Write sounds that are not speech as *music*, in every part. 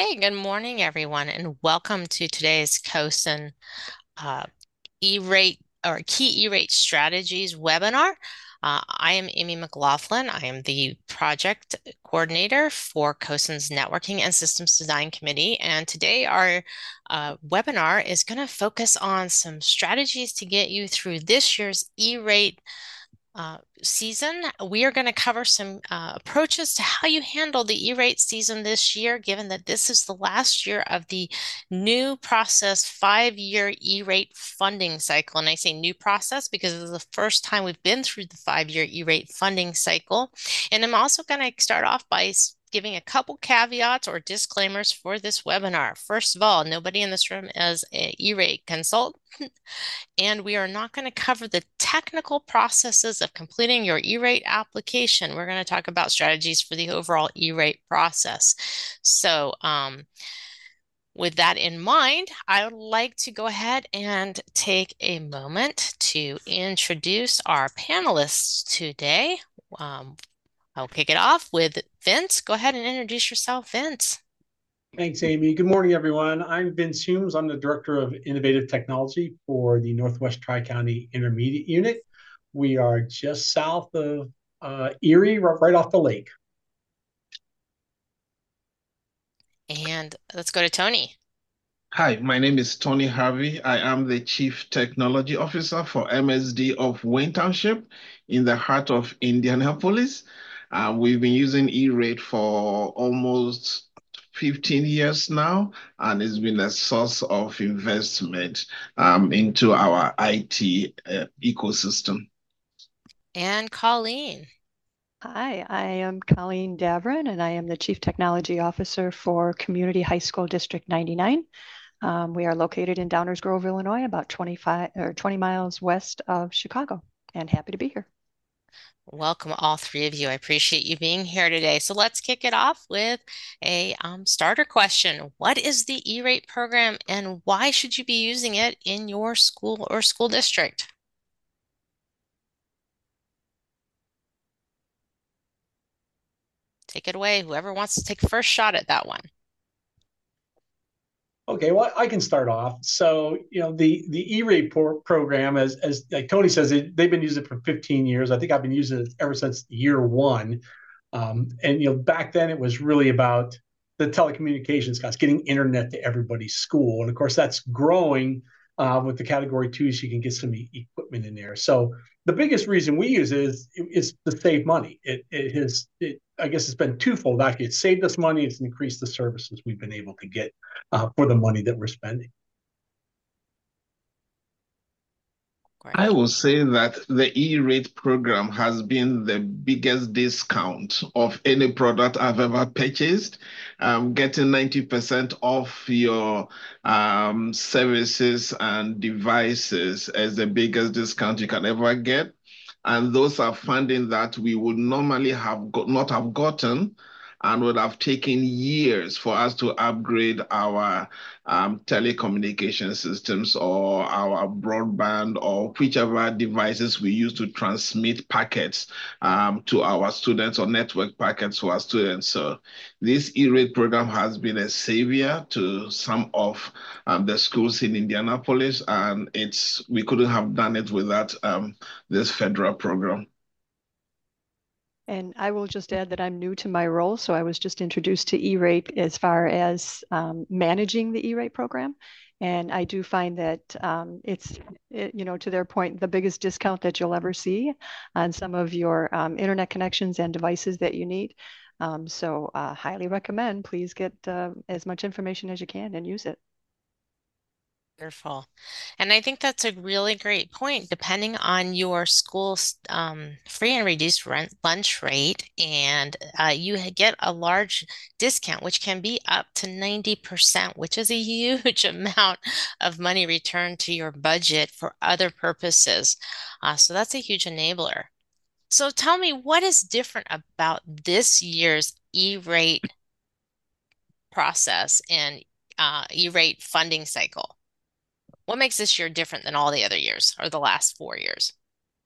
Hey, good morning, everyone, and welcome to today's CoSN uh, E-rate or Key E-rate Strategies webinar. Uh, I am Amy McLaughlin. I am the project coordinator for CoSN's Networking and Systems Design Committee. And today our uh, webinar is going to focus on some strategies to get you through this year's E-rate uh, season, we are going to cover some uh, approaches to how you handle the E-rate season this year, given that this is the last year of the new process five-year E-rate funding cycle. And I say new process because it's the first time we've been through the five-year E-rate funding cycle. And I'm also going to start off by giving a couple caveats or disclaimers for this webinar. First of all, nobody in this room is a E-rate consultant, *laughs* and we are not going to cover the technical processes of completing your E-rate application. We're going to talk about strategies for the overall E-rate process. So, um, with that in mind, I would like to go ahead and take a moment to introduce our panelists today. Um, I'll kick it off with Vince. Go ahead and introduce yourself, Vince. Thanks, Amy. Good morning, everyone. I'm Vince Humes. I'm the Director of Innovative Technology for the Northwest Tri-County Intermediate Unit. We are just south of uh, Erie, right off the lake. And let's go to Tony. Hi, my name is Tony Harvey. I am the Chief Technology Officer for MSD of Wayne Township in the heart of Indianapolis. Uh, we've been using E-rate for almost 15 years now, and it's been a source of investment um, into our IT uh, ecosystem. And Colleen. Hi, I am Colleen Davoren, and I am the Chief Technology Officer for Community High School District 99. Um, we are located in Downers Grove, Illinois, about 25 or 20 miles west of Chicago, and happy to be here. Welcome, all three of you. I appreciate you being here today. So let's kick it off with a um, starter question. What is the E-rate program and why should you be using it in your school or school district? Take it away. Whoever wants to take first shot at that one. Okay, well, I can start off. So, you know, the the E-rate pro- program, as as like Tony says, it, they've been using it for 15 years. I think I've been using it ever since year one. Um, and you know, back then it was really about the telecommunications guys getting internet to everybody's school, and of course that's growing uh, with the category two, so you can get some e- equipment in there. So the biggest reason we use it is is to save money. It it has it I guess it's been twofold. Actually, it's saved us money. It's increased the services we've been able to get uh, for the money that we're spending. I will say that the E-rate program has been the biggest discount of any product I've ever purchased. Um, getting 90% off your um, services and devices is the biggest discount you can ever get. And those are funding that we would normally have got, not have gotten and would have taken years for us to upgrade our um, telecommunication systems or our broadband or whichever devices we use to transmit packets um, to our students or network packets to our students. So this E-rate program has been a savior to some of um, the schools in Indianapolis, and it's we couldn't have done it without um, this federal program. And I will just add that I'm new to my role. So I was just introduced to E-rate as far as um, managing the E-rate program. And I do find that um, it's, it, you know, to their point, the biggest discount that you'll ever see on some of your um, internet connections and devices that you need. Um, so uh, highly recommend, please get uh, as much information as you can and use it. Wonderful. And I think that's a really great point. Depending on your school's um, free and reduced rent lunch rate, and uh, you get a large discount, which can be up to 90%, which is a *laughs* huge amount of money returned to your budget for other purposes. Uh, so that's a huge enabler. So tell me, what is different about this year's E-rate process and uh, E-rate funding cycle? What makes this year different than all the other years or the last four years?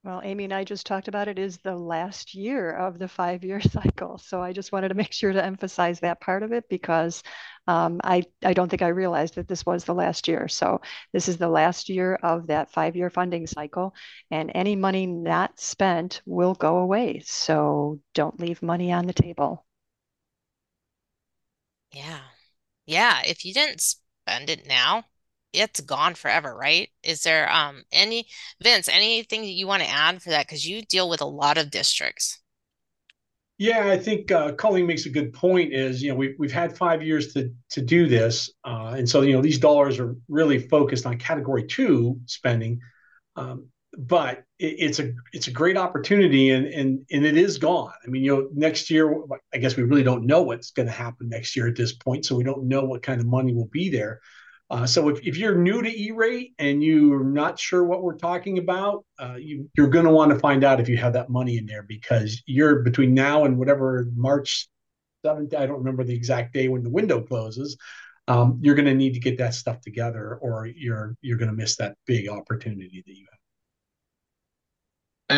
Well, Amy and I just talked about it is the last year of the five-year *laughs* cycle. So I just wanted to make sure to emphasize that part of it because um, I, I don't think I realized that this was the last year. So this is the last year of that five-year funding cycle and any money not spent will go away. So don't leave money on the table. Yeah. Yeah. If you didn't spend it now, it's gone forever, right? Is there um any Vince, anything that you want to add for that? Because you deal with a lot of districts. Yeah, I think uh, Colleen makes a good point. Is you know we've we've had five years to to do this, uh, and so you know these dollars are really focused on Category Two spending, um, but it, it's a it's a great opportunity, and and and it is gone. I mean, you know, next year, I guess we really don't know what's going to happen next year at this point, so we don't know what kind of money will be there. Uh, so if, if you're new to E-rate and you're not sure what we're talking about, uh, you, you're going to want to find out if you have that money in there because you're between now and whatever March 7th, I don't remember the exact day when the window closes. Um, you're going to need to get that stuff together or you're you're going to miss that big opportunity that you have.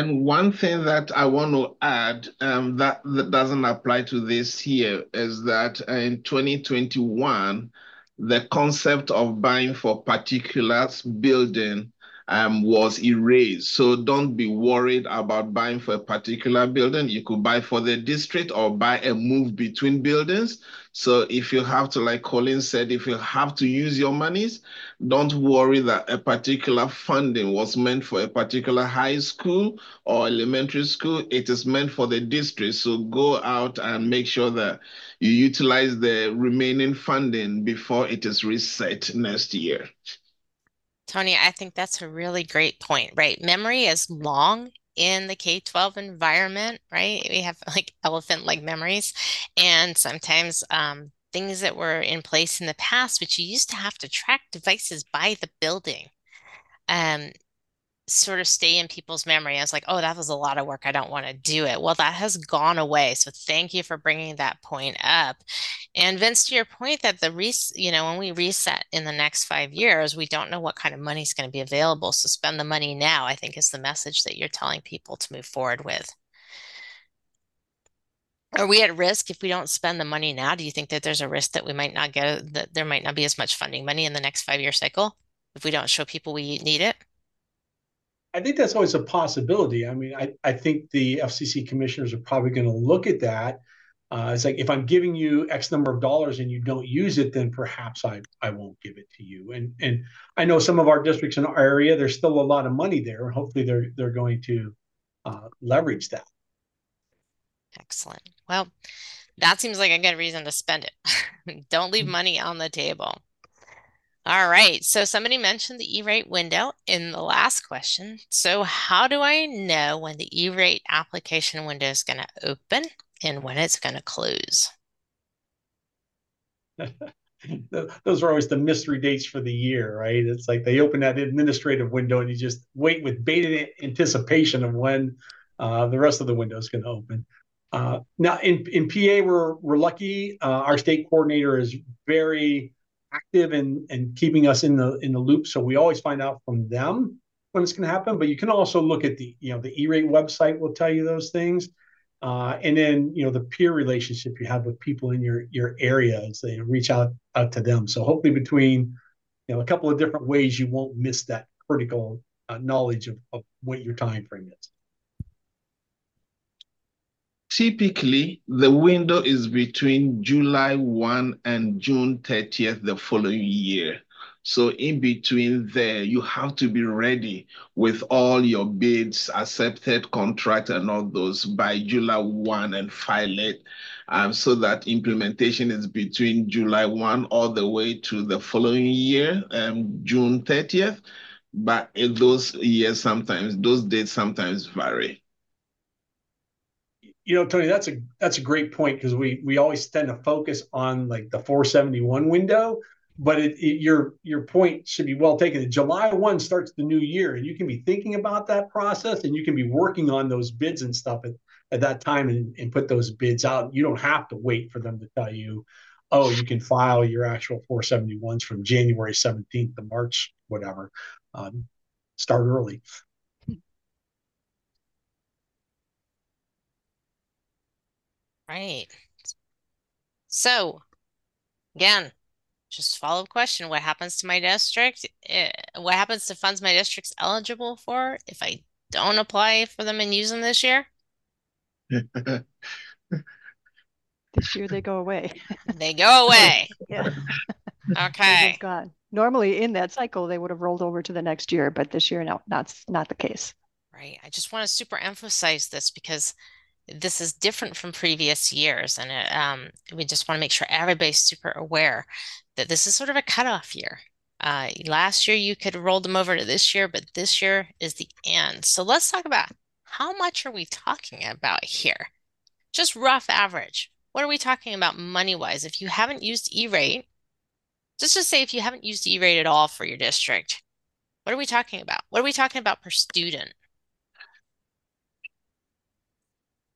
And one thing that I want to add um, that, that doesn't apply to this here is that in 2021, the concept of buying for particulars building um, was erased. So don't be worried about buying for a particular building. You could buy for the district or buy a move between buildings. So if you have to, like Colin said, if you have to use your monies, don't worry that a particular funding was meant for a particular high school or elementary school. It is meant for the district. So go out and make sure that you utilize the remaining funding before it is reset next year. Tony, I think that's a really great point, right? Memory is long in the K 12 environment, right? We have *laughs* like elephant like memories. And sometimes um, things that were in place in the past, which you used to have to track devices by the building, um, sort of stay in people's memory. I was like, oh, that was a lot of work. I don't want to do it. Well, that has gone away. So thank you for bringing that point up. And Vince, to your point that the res, you know, when we reset in the next five years, we don't know what kind of money is going to be available. So spend the money now, I think is the message that you're telling people to move forward with. Are we at risk if we don't spend the money now? Do you think that there's a risk that we might not get that there might not be as much funding money in the next five year cycle if we don't show people we need it? I think that's always a possibility. I mean, I, I think the FCC commissioners are probably going to look at that. Uh, it's like if I'm giving you X number of dollars and you don't use it, then perhaps I, I won't give it to you. And and I know some of our districts in our area, there's still a lot of money there. Hopefully, they're they're going to uh, leverage that. Excellent. Well, that seems like a good reason to spend it. *laughs* don't leave mm-hmm. money on the table. All right. So somebody mentioned the E-rate window in the last question. So how do I know when the E-rate application window is going to open and when it's going to close? *laughs* Those are always the mystery dates for the year, right? It's like they open that administrative window and you just wait with bated anticipation of when uh, the rest of the window is going to open. Uh, now in, in PA, we're, we're lucky. Uh, our state coordinator is very active and and keeping us in the in the loop. So we always find out from them when it's going to happen. But you can also look at the you know the E-rate website will tell you those things. Uh, and then you know the peer relationship you have with people in your your area as they reach out out to them. So hopefully between you know a couple of different ways you won't miss that critical uh, knowledge of, of what your time frame is. Typically, the window is between July 1 and June 30th the following year. So in between there, you have to be ready with all your bids, accepted contract and all those by July 1 and file it um, so that implementation is between July 1 all the way to the following year, um, June 30th. But those years, sometimes, those dates sometimes vary you know, Tony, that's a that's a great point because we we always tend to focus on like the 471 window, but it, it, your your point should be well taken. July 1 starts the new year, and you can be thinking about that process, and you can be working on those bids and stuff at, at that time, and, and put those bids out. You don't have to wait for them to tell you, oh, you can file your actual 471s from January 17th to March, whatever. Um, start early. Right. So, again, just follow up question. What happens to my district? Eh, what happens to funds my district's eligible for if i don't apply for them and use them this year? *laughs* This year they go away. *laughs* They go away. *laughs* Yeah. Okay. gone. Normally in that cycle they would have rolled over to the next year but this year no that's not the case. Right. I just want to super emphasize this because this is different from previous years and it, um, we just want to make sure everybody's super aware that this is sort of a cutoff year. Uh, last year you could roll them over to this year but this year is the end. So let's talk about how much are we talking about here? Just rough average. What are we talking about money wise if you haven't used e-rate just to say if you haven't used e-rate at all for your district what are we talking about? What are we talking about per student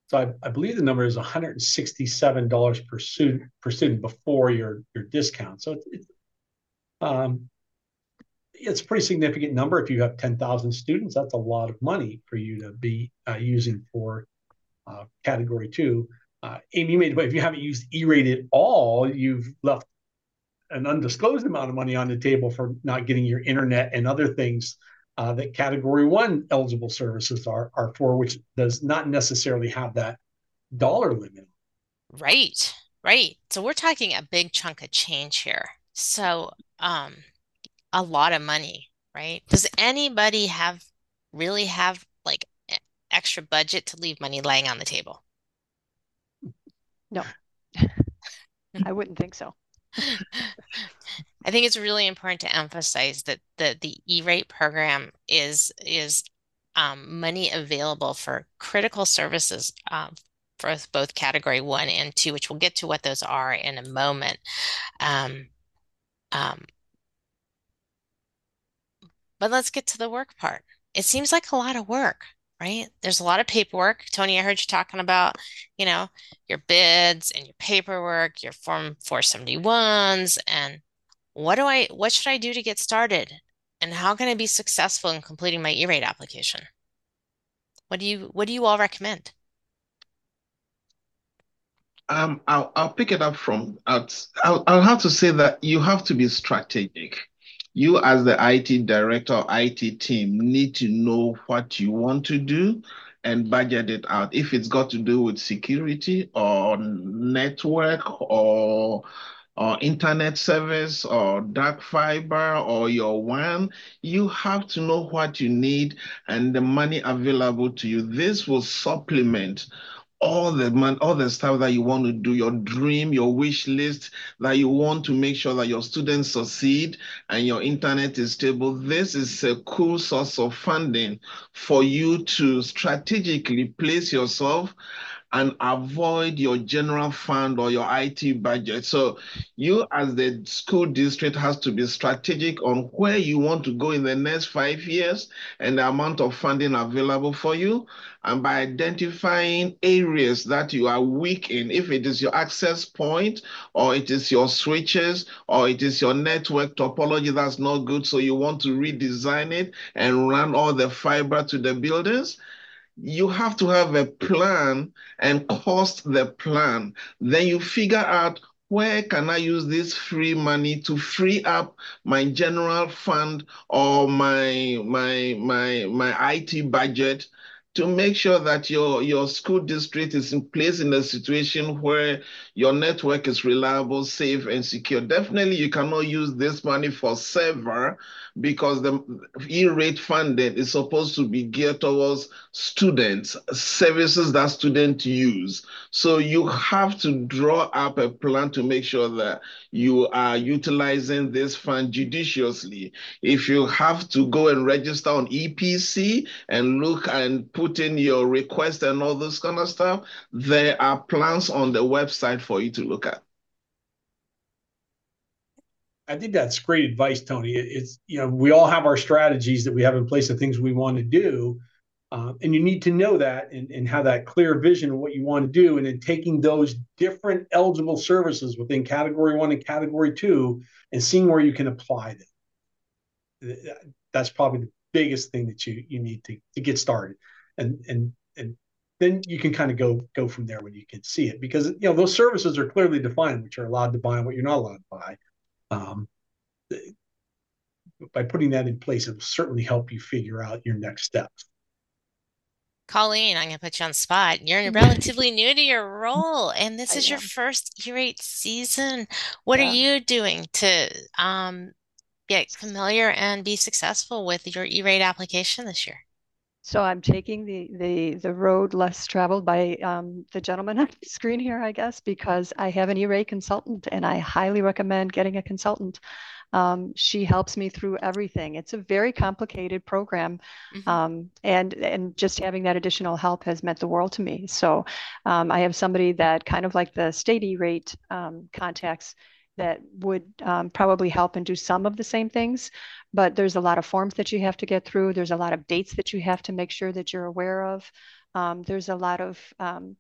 So I, I believe the number is $167 per student per student before your your discount. So it's, um, it's a pretty significant number. If you have 10,000 students, that's a lot of money for you to be uh, using for uh, category two. Uh, Amy, made, but if you haven't used E-rate at all, you've left an undisclosed amount of money on the table for not getting your internet and other things uh, that category one eligible services are, are for, which does not necessarily have that dollar limit. Right, right. So we're talking a big chunk of change here. So um, a lot of money, right? Does anybody have really have like extra budget to leave money laying on the table? No, *laughs* I wouldn't think so. I think it's really important to emphasize that the the E-rate program is is um, money available for critical services um, for both category one and two, which we'll get to what those are in a moment. Um, um, but let's get to the work part. It seems like a lot of work right? There's a lot of paperwork. Tony, I heard you talking about, you know, your bids and your paperwork, your Form 471s, and what do I, what should I do to get started? And how can I be successful in completing my E-rate application? What do you, what do you all recommend? Um, I'll, I'll pick it up from, I'll, I'll have to say that you have to be strategic you as the IT director IT team need to know what you want to do and budget it out. If it's got to do with security or network or or internet service or dark fiber or your WAN, you have to know what you need and the money available to you. This will supplement all the man, all the stuff that you want to do, your dream, your wish list, that you want to make sure that your students succeed and your internet is stable. This is a cool source of funding for you to strategically place yourself and avoid your general fund or your IT budget. So you as the school district has to be strategic on where you want to go in the next five years and the amount of funding available for you. And by identifying areas that you are weak in, if it is your access point or it is your switches or it is your network topology that's not good, so you want to redesign it and run all the fiber to the buildings, you have to have a plan and cost the plan. Then you figure out where can I use this free money to free up my general fund or my my my my IT budget to make sure that your your school district is in place in a situation where your network is reliable, safe, and secure. Definitely, you cannot use this money for server because the E-rate funding is supposed to be geared towards students, services that students use. So you have to draw up a plan to make sure that you are utilizing this fund judiciously. If you have to go and register on EPC and look and put in your request and all this kind of stuff, there are plans on the website for you to look at. I think that's great advice, Tony. It's you know we all have our strategies that we have in place of things we want to do, uh, and you need to know that and, and have that clear vision of what you want to do, and then taking those different eligible services within Category One and Category Two, and seeing where you can apply them. That's probably the biggest thing that you you need to to get started, and and and then you can kind of go go from there when you can see it because you know those services are clearly defined, which are allowed to buy and what you're not allowed to buy. Um, by putting that in place, it will certainly help you figure out your next steps. Colleen, I'm going to put you on spot. You're *laughs* relatively new to your role, and this I is am. your first E-rate season. What yeah. are you doing to um, get familiar and be successful with your E-rate application this year? So I'm taking the the the road less traveled by um, the gentleman *laughs* on the screen here, I guess, because I have an E-rate consultant, and I highly recommend getting a consultant. Um, she helps me through everything. It's a very complicated program, mm-hmm. um, and and just having that additional help has meant the world to me. So um, I have somebody that kind of like the state E-rate um, contacts that would um, probably help and do some of the same things. But there's a lot of forms that you have to get through. There's a lot of dates that you have to make sure that you're aware of. Um, there's a lot of um,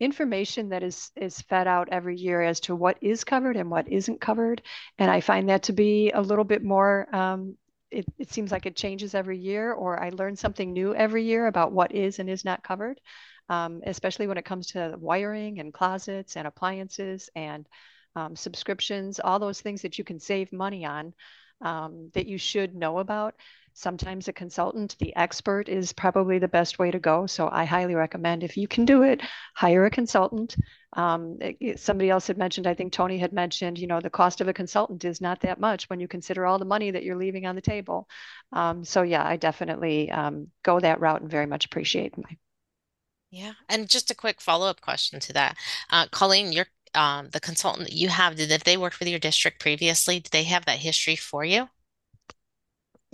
information that is is fed out every year as to what is covered and what isn't covered. And I find that to be a little bit more. Um, it, it seems like it changes every year, or I learn something new every year about what is and is not covered. Um, especially when it comes to wiring and closets and appliances and um, subscriptions, all those things that you can save money on um, that you should know about. Sometimes a consultant, the expert, is probably the best way to go. So I highly recommend if you can do it, hire a consultant. Um, it, somebody else had mentioned, I think Tony had mentioned, you know, the cost of a consultant is not that much when you consider all the money that you're leaving on the table. Um, so yeah, I definitely um, go that route and very much appreciate my yeah. And just a quick follow up question to that. Uh, Colleen, you're um, the consultant that you have, did if they worked with your district previously, did they have that history for you?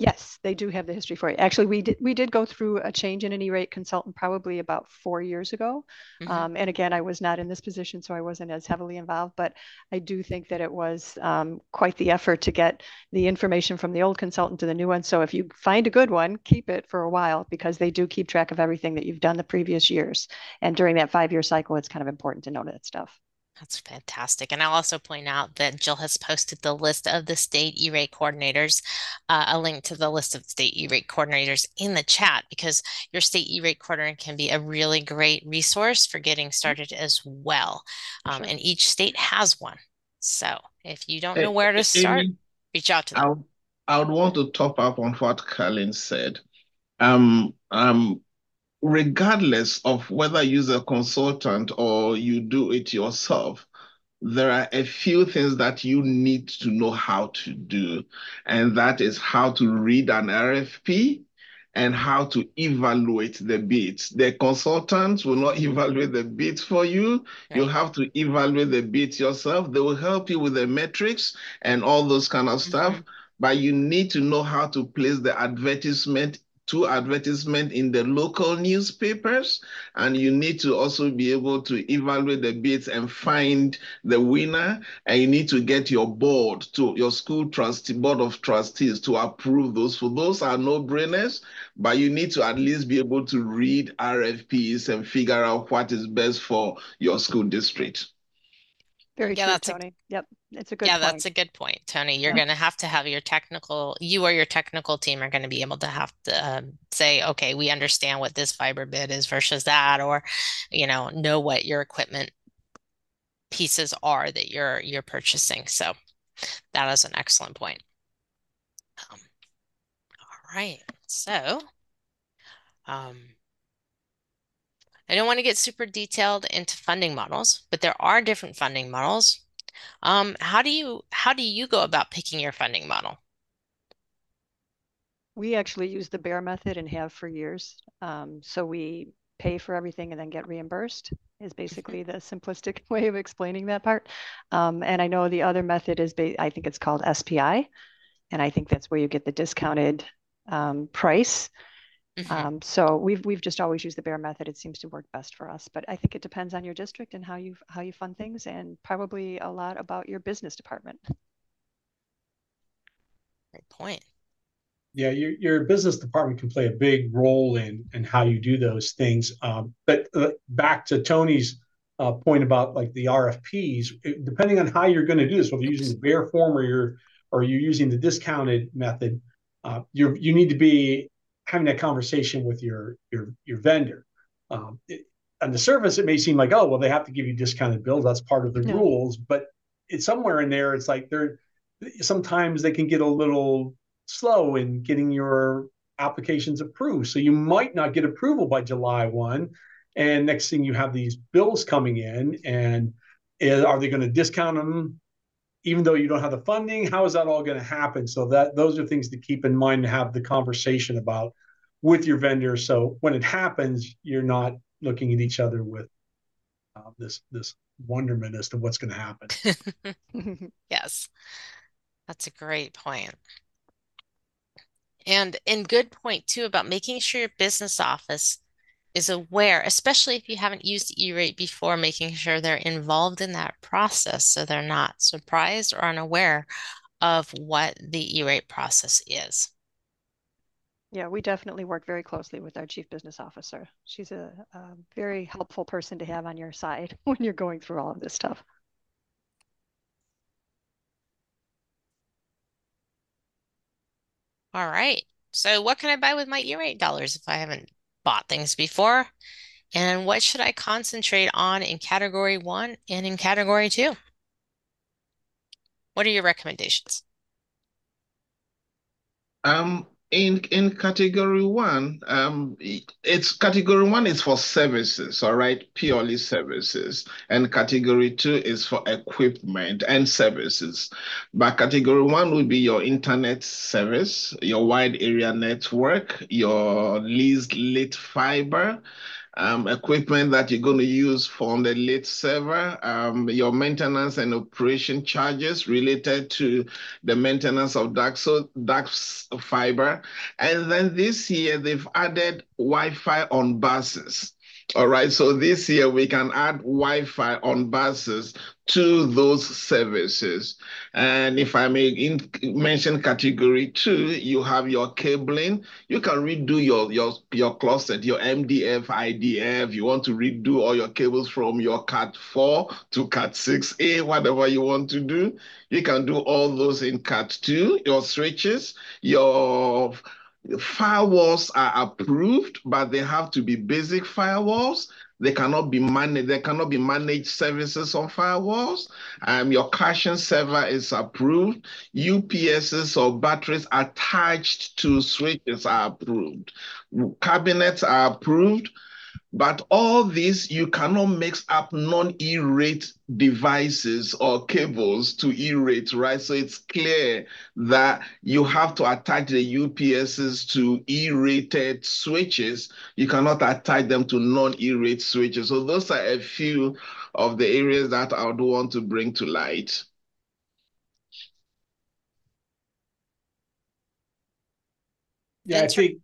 Yes, they do have the history for you. Actually, we did we did go through a change in an E-rate consultant probably about four years ago. Mm-hmm. Um, and again, I was not in this position, so I wasn't as heavily involved. But I do think that it was um, quite the effort to get the information from the old consultant to the new one. So if you find a good one, keep it for a while because they do keep track of everything that you've done the previous years. And during that five-year cycle, it's kind of important to know that stuff. That's fantastic. And I'll also point out that Jill has posted the list of the state E-rate coordinators, uh, a link to the list of state E-rate coordinators in the chat because your state E-rate coordinator can be a really great resource for getting mm-hmm. started as well. Um. And each state has one. So if you don't know where to start, reach out to them. I would, I would want to top up on what Colleen said. Um, um, regardless of whether you use a consultant or you do it yourself, there are a few things that you need to know how to do. And that is how to read an RFP and how to evaluate the bids. The consultants will not *laughs* evaluate the bids for you. Right. You have to evaluate the bids yourself. They will help you with the metrics and all those kind of stuff. Mm-hmm. But you need to know how to place the advertisement to advertisement in the local newspapers. And you need to also be able to evaluate the bids and find the winner. And you need to get your board to your school trustee, board of trustees to approve those. For those are no brainers, but you need to at least be able to read RFPs and figure out what is best for your school district. Very yeah, true, that's Tony. A, yep, it's a good. Yeah, point. that's a good point, Tony. You're yeah. going to have to have your technical. You or your technical team are going to be able to have to um, say, okay, we understand what this fiber bid is versus that, or you know, know what your equipment pieces are that you're you're purchasing. So that is an excellent point. Um, all right, so um, I don't want to get super detailed into funding models, but there are different funding models. Um, how do you how do you go about picking your funding model? We actually use the BEAR method and have for years. Um, so we pay for everything and then get reimbursed is basically the simplistic *laughs* way of explaining that part. Um, and I know the other method is, I think it's called SPI. And I think that's where you get the discounted um, price Mm-hmm. Um, so we've we've just always used the BEAR method. It seems to work best for us. But I think it depends on your district and how you how you fund things, and probably a lot about your business department. Great point. Yeah, your your business department can play a big role in in how you do those things. Um, but uh, back to Tony's uh, point about like the RFPs, it, depending on how you're going to do this, whether you're using the BEAR form or you're or you're using the discounted method, uh, you you need to be having that conversation with your your your vendor. Um, it, on the surface, it may seem like, oh, well, they have to give you discounted bills. That's part of the no. rules. But it's somewhere in there. It's like they're sometimes they can get a little slow in getting your applications approved. So you might not get approval by July 1. And next thing you have these bills coming in, and are they going to discount them even though you don't have the funding? How is that all going to happen? So that those are things to keep in mind to have the conversation about with your vendor. So when it happens, you're not looking at each other with uh, this this wonderment as to what's going to happen. *laughs* yes, that's a great point. And in good point too about making sure your business office is aware, especially if you haven't used E-rate before, making sure they're involved in that process so they're not surprised or unaware of what the E-rate process is. Yeah, we definitely work very closely with our chief business officer. She's a, a very helpful person to have on your side *laughs* when you're going through all of this stuff. All right. So what can I buy with my E-rate dollars if I haven't bought things before? And what should I concentrate on in category one and in category two? What are your recommendations? Um, in in category one, um, it's category one is for services, all right, purely services, and category two is for equipment and services. But category one will be your internet service, your wide area network, your leased lit fiber, um, equipment that you're going to use for the lit server, um, your maintenance and operation charges related to the maintenance of so dark fiber. And then this year, they've added Wi-Fi on buses. All right, so this year we can add Wi-Fi on buses to those services. And if I may in, mention category two, you have your cabling. You can redo your, your, your closet, your MDF, IDF. You want to redo all your cables from your Cat 4 to Cat 6A, whatever you want to do. You can do all those in Cat 2, your switches, your firewalls are approved, but they have to be basic firewalls. They cannot be managed. There cannot be managed services on firewalls. Um, your caching server is approved. UPSs or batteries attached to switches are approved. Cabinets are approved. But all this, you cannot mix up non-E-rate devices or cables to E-rate, right? So it's clear that you have to attach the UPSs to E-rated switches. You cannot attach them to non-E-rate switches. So those are a few of the areas that I would want to bring to light. Yeah, I think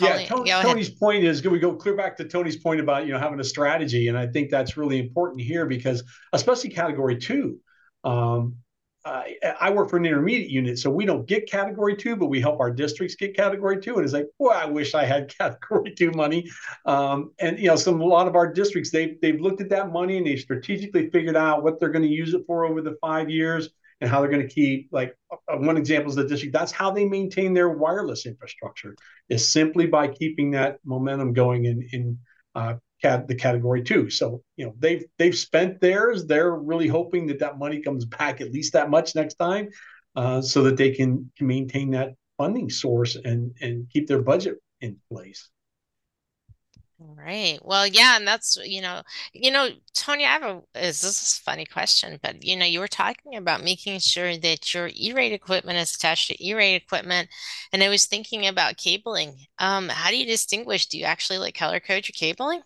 yeah, Tony, Tony's point is we go clear back to Tony's point about you know having a strategy, and I think that's really important here because especially category two. Um, I, I work for an intermediate unit, so we don't get category two, but we help our districts get category two. And it's like, boy, I wish I had *laughs* category two money. Um, and you know, some a lot of our districts they've they've looked at that money and they strategically figured out what they're going to use it for over the five years and how they're going to keep like uh, one example is the district that's how they maintain their wireless infrastructure is simply by keeping that momentum going in in uh, cat, the category two. So you know they've they've spent theirs they're really hoping that that money comes back at least that much next time uh, so that they can, can maintain that funding source and and keep their budget in place Right. Well, yeah, and that's you know, you know, Tony, I have a is this is a funny question, but you know, you were talking about making sure that your E-rate equipment is attached to E-rate equipment, and I was thinking about cabling. Um, how do you distinguish? Do you actually like color code your cabling?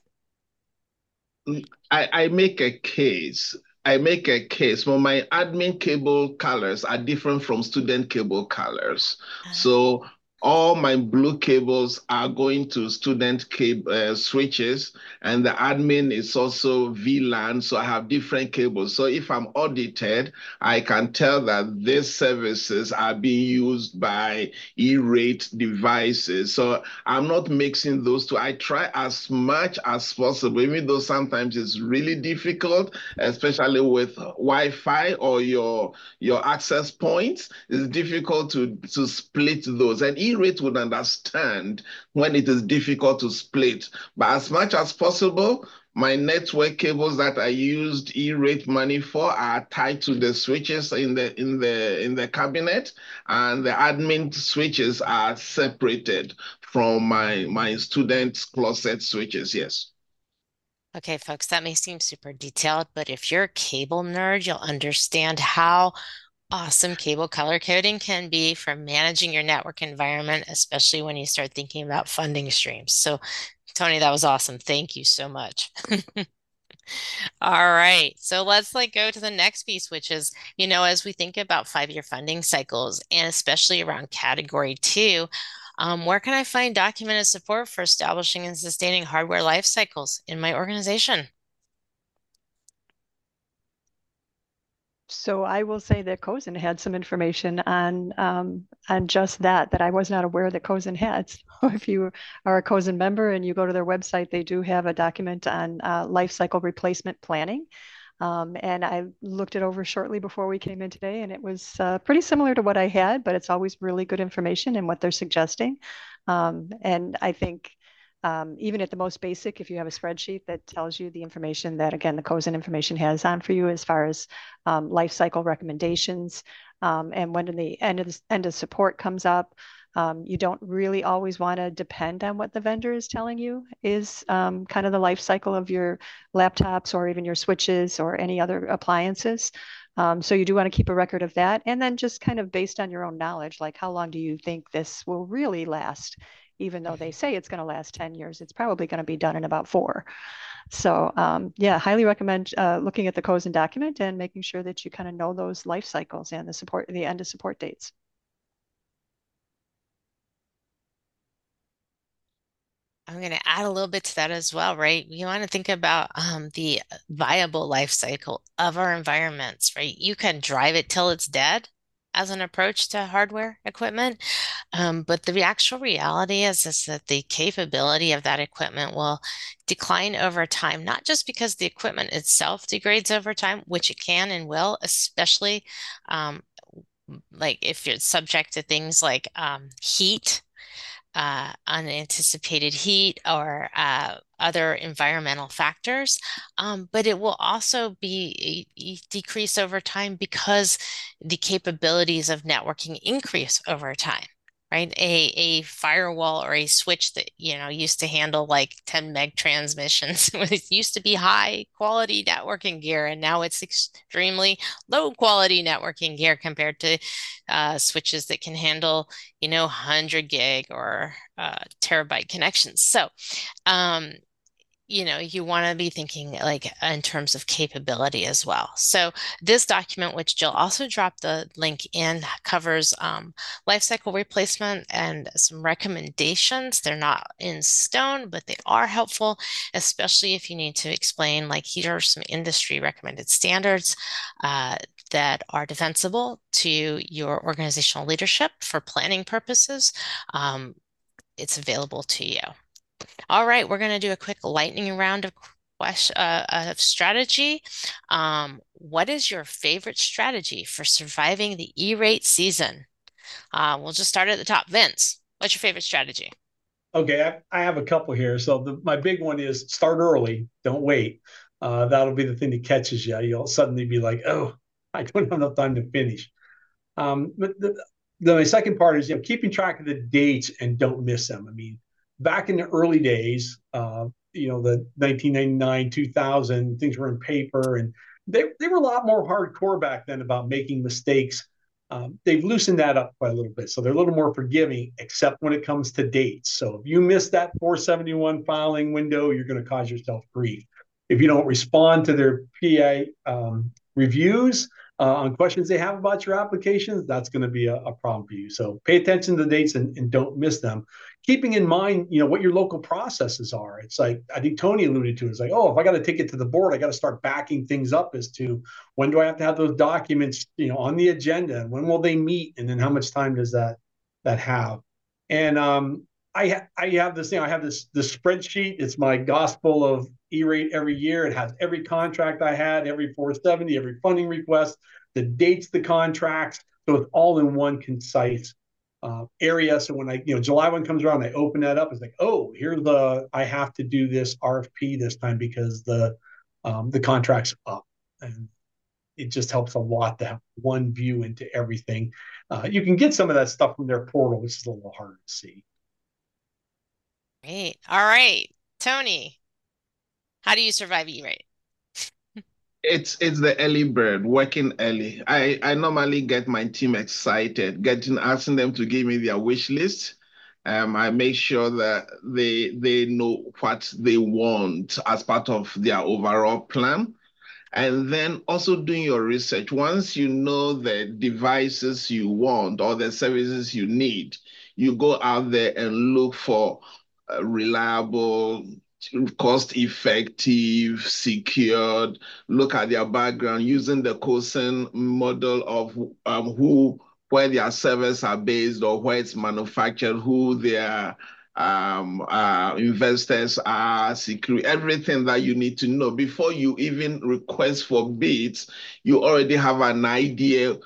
Mm, I, I make a case. I make a case. Well, my admin cable colors are different from student cable colors. Uh, so all my blue cables are going to student cable uh, switches and the admin is also VLAN. So I have different cables. So if I'm audited, I can tell that these services are being used by E-rate devices. So I'm not mixing those two. I try as much as possible, even though sometimes it's really difficult, especially with Wi-Fi or your, your access points. It's difficult to, to split those. And rate would understand when it is difficult to split. But as much as possible, My network cables that I used E-rate money for are tied to the switches in the in the in the cabinet, and the admin switches are separated from my my students' closet switches. Yes. Okay, folks, that may seem super detailed, but if you're a cable nerd, you'll understand how awesome cable color coding can be for managing your network environment, especially when you start thinking about funding streams. So, Tony, that was awesome. Thank you so much. *laughs* All right. So let's like go to the next piece, which is, you know, as we think about five-year funding cycles and especially around category two, um, where can I find documented support for establishing and sustaining hardware life cycles in my organization? So I will say that CoSN had some information on um, on just that that I was not aware that CoSN had. *laughs* So if you are a CoSN member and you go to their website, they do have a document on uh, life cycle replacement planning. Um, and I looked it over shortly before we came in today, and it was uh, pretty similar to what I had, but it's always really good information and what they're suggesting. Um, and I think um, even at the most basic, if you have a spreadsheet that tells you the information that, again, the CoSN information has on for you as far as um, life cycle recommendations, um, and when the end of the end of support comes up, um, you don't really always want to depend on what the vendor is telling you is um, kind of the life cycle of your laptops or even your switches or any other appliances. Um, so you do want to keep a record of that. And then just kind of based on your own knowledge, like how long do you think this will really last? Even though they say it's going to last 10 years, it's probably going to be done in about four. So um, yeah, highly recommend uh, looking at the CoSN document and making sure that you kind of know those life cycles and the support, the end of support dates. I'm going to add a little bit to that as well, right? You want to think about um, the viable life cycle of our environments, right? You can drive it till it's dead, as an approach to hardware equipment. Um, but the actual reality is, is that the capability of that equipment will decline over time, not just because the equipment itself degrades over time, which it can and will, especially um, like if you're subject to things like um, heat uh, unanticipated heat or uh, other environmental factors, um, but it will also be decrease over time because the capabilities of networking increase over time right? A a firewall or a switch that you know used to handle like 10 meg transmissions. *laughs* it used to be high quality networking gear, and now it's extremely low quality networking gear compared to uh, switches that can handle you know 100 gig or uh, terabyte connections. So um, you know, you want to be thinking like in terms of capability as well. So this document, which Jill also dropped the link in, covers um, lifecycle replacement and some recommendations. They're not in stone, but they are helpful, especially if you need to explain like here are some industry recommended standards uh, that are defensible to your organizational leadership for planning purposes. Um, it's available to you. All right, we're going to do a quick lightning round of question uh, of strategy. Um, what is your favorite strategy for surviving the E-rate season? Uh, we'll just start at the top. Vince, what's your favorite strategy? Okay, I, I have a couple here. So the, my big one is start early, don't wait. Uh, that'll be the thing that catches you. You'll suddenly be like, oh, *laughs* I don't have enough time to finish. Um, but the, the second part is you know keeping track of the dates and don't miss them. I mean, back in the early days, uh, you know, the 1999, 2000, things were in paper and they, they were a lot more hardcore back then about making mistakes. Um, they've loosened that up quite a little bit. So they're a little more forgiving, except when it comes to dates. So if you miss that 471 filing window, you're going to cause yourself grief. If you don't respond to their PA um, reviews, uh, on questions they have about your applications, that's going to be a, a, problem for you. So pay attention to the dates and, and, don't miss them. Keeping in mind, you know, what your local processes are. It's like I think Tony alluded to. It's like, oh, if I got to take it to the board, I got to start backing things up as to when do I have to have those documents, you know, on the agenda, and when will they meet, and then how much time does that that have? And um, I ha- I have this thing. I have this this spreadsheet. It's my gospel of E-rate every year. It has every contract I had, every 470, every funding request, the dates, the contracts. So it's all in one concise uh, area. So when I, you know, July one comes around, I open that up. It's like, oh, here's the I have to do this RFP this time because the um, the contract's up, and it just helps a lot to have one view into everything. Uh, you can get some of that stuff from their portal, which is a little harder to see. Great. All right, Tony, how do you survive E-rate? It's it's the early bird working early. I I normally get my team excited, getting asking them to give me their wish list. Um, I make sure that they they know what they want as part of their overall plan. And then also doing your research. Once you know the devices you want or the services you need, you go out there and look for reliable cost effective, secured, look at their background using the CoSN model of um, who, where their servers are based or where it's manufactured, who their um, uh, investors are, secure, everything that you need to know. Before you even request for bids, you already have an idea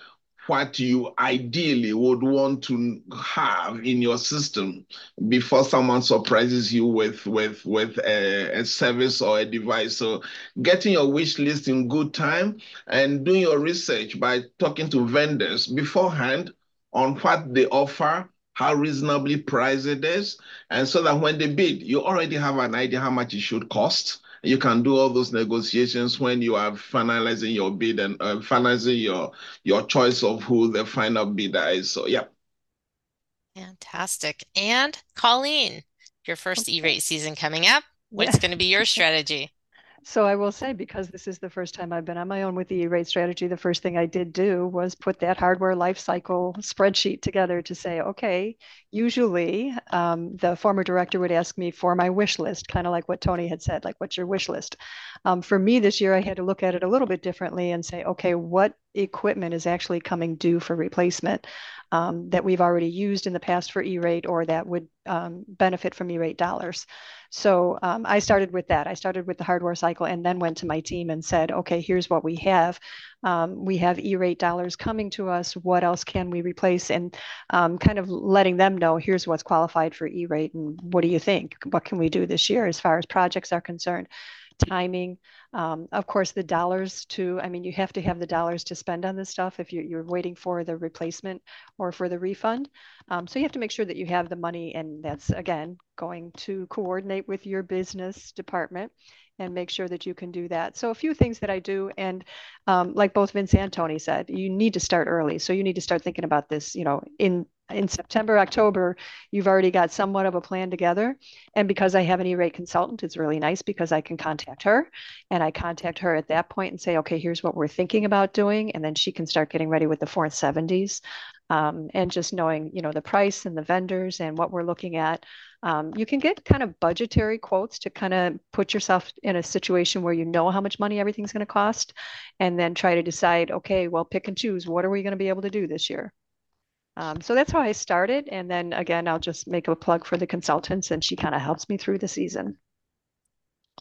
what you ideally would want to have in your system before someone surprises you with with with a, a, service or a device. So getting your wish list in good time and doing your research by talking to vendors beforehand on what they offer how reasonably priced it is and so that when they bid you already have an idea how much it should cost you can do all those negotiations when you are finalizing your bid and uh, finalizing your your choice of who the final bidder is. So yeah. Fantastic. And Colleen, your first okay. E-rate season coming up. What's yeah. going to be your strategy? So I will say, because this is the first time I've been on my own with the E-rate strategy, the first thing I did do was put that hardware lifecycle spreadsheet together to say, okay, usually um, the former director would ask me for my wish list, kind of like what Tony had said, like, what's your wish list? Um, for me this year, I had to look at it a little bit differently and say, okay, what equipment is actually coming due for replacement? um, that we've already used in the past for E-rate or that would um, benefit from E-rate dollars. So um, I started with that. I started with the hardware cycle and then went to my team and said, okay, here's what we have. Um, we have E-rate dollars coming to us. What else can we replace? And um, kind of letting them know, here's what's qualified for E-rate and what do you think? What can we do this year as far as projects are concerned? Timing. Um, of course, the dollars to, I mean, you have to have the dollars to spend on this stuff if you're, you're waiting for the replacement or for the refund. Um, so you have to make sure that you have the money, and that's again going to coordinate with your business department and make sure that you can do that. So a few things that I do, and um, like both Vince and Tony said, you need to start early. So you need to start thinking about this, you know, in in September, October, you've already got somewhat of a plan together. And because I have an E-rate consultant, it's really nice because I can contact her and I contact her at that point and say, okay, here's what we're thinking about doing. And then she can start getting ready with the 470s um, and just knowing, you know, the price and the vendors and what we're looking at. Um, you can get kind of budgetary quotes to kind of put yourself in a situation where you know how much money everything's going to cost and then try to decide, okay, well, pick and choose. What are we going to be able to do this year? Um, so that's how I started. And then again, I'll just make a plug for the consultants and she kind of helps me through the season.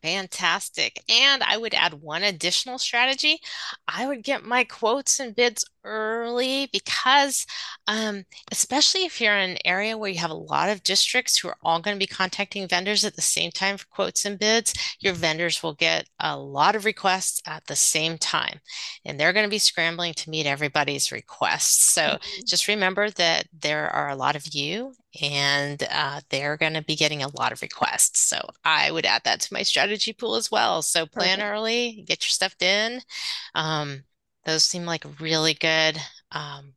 Fantastic. And I would add one additional strategy. I would get my quotes and bids early because, um, especially if you're in an area where you have a lot of districts who are all going to be contacting vendors at the same time for quotes and bids, your vendors will get a lot of requests at the same time. And they're going to be scrambling to meet everybody's requests. So mm-hmm. just remember that there are a lot of you and uh, they're going to be getting a lot of requests. So I would add that to my strategy pool as well. So plan Perfect. early, get your stuff in. Um, those seem like really good, um,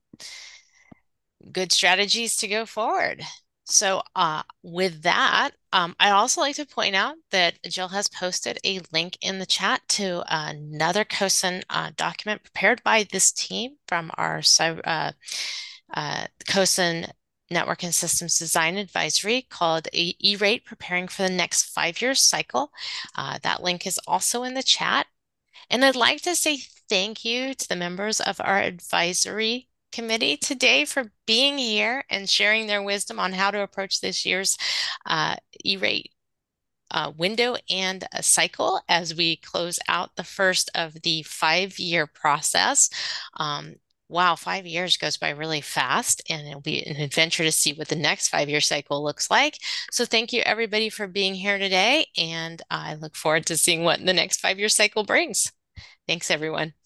good strategies to go forward. So uh, with that, um, I'd also like to point out that Jill has posted a link in the chat to another CoSN uh, document prepared by this team from our uh, uh, CoSN Network and Systems Design Advisory called E-Rate Preparing for the Next Five Years Cycle. Uh, that link is also in the chat. And I'd like to say thank you to the members of our advisory committee today for being here and sharing their wisdom on how to approach this year's uh, E-Rate uh, window and a cycle as we close out the first of the five-year process. Um, wow, five years goes by really fast, and it'll be an adventure to see what the next five year cycle looks like. So, thank you everybody for being here today, and I look forward to seeing what the next five year cycle brings. Thanks, everyone.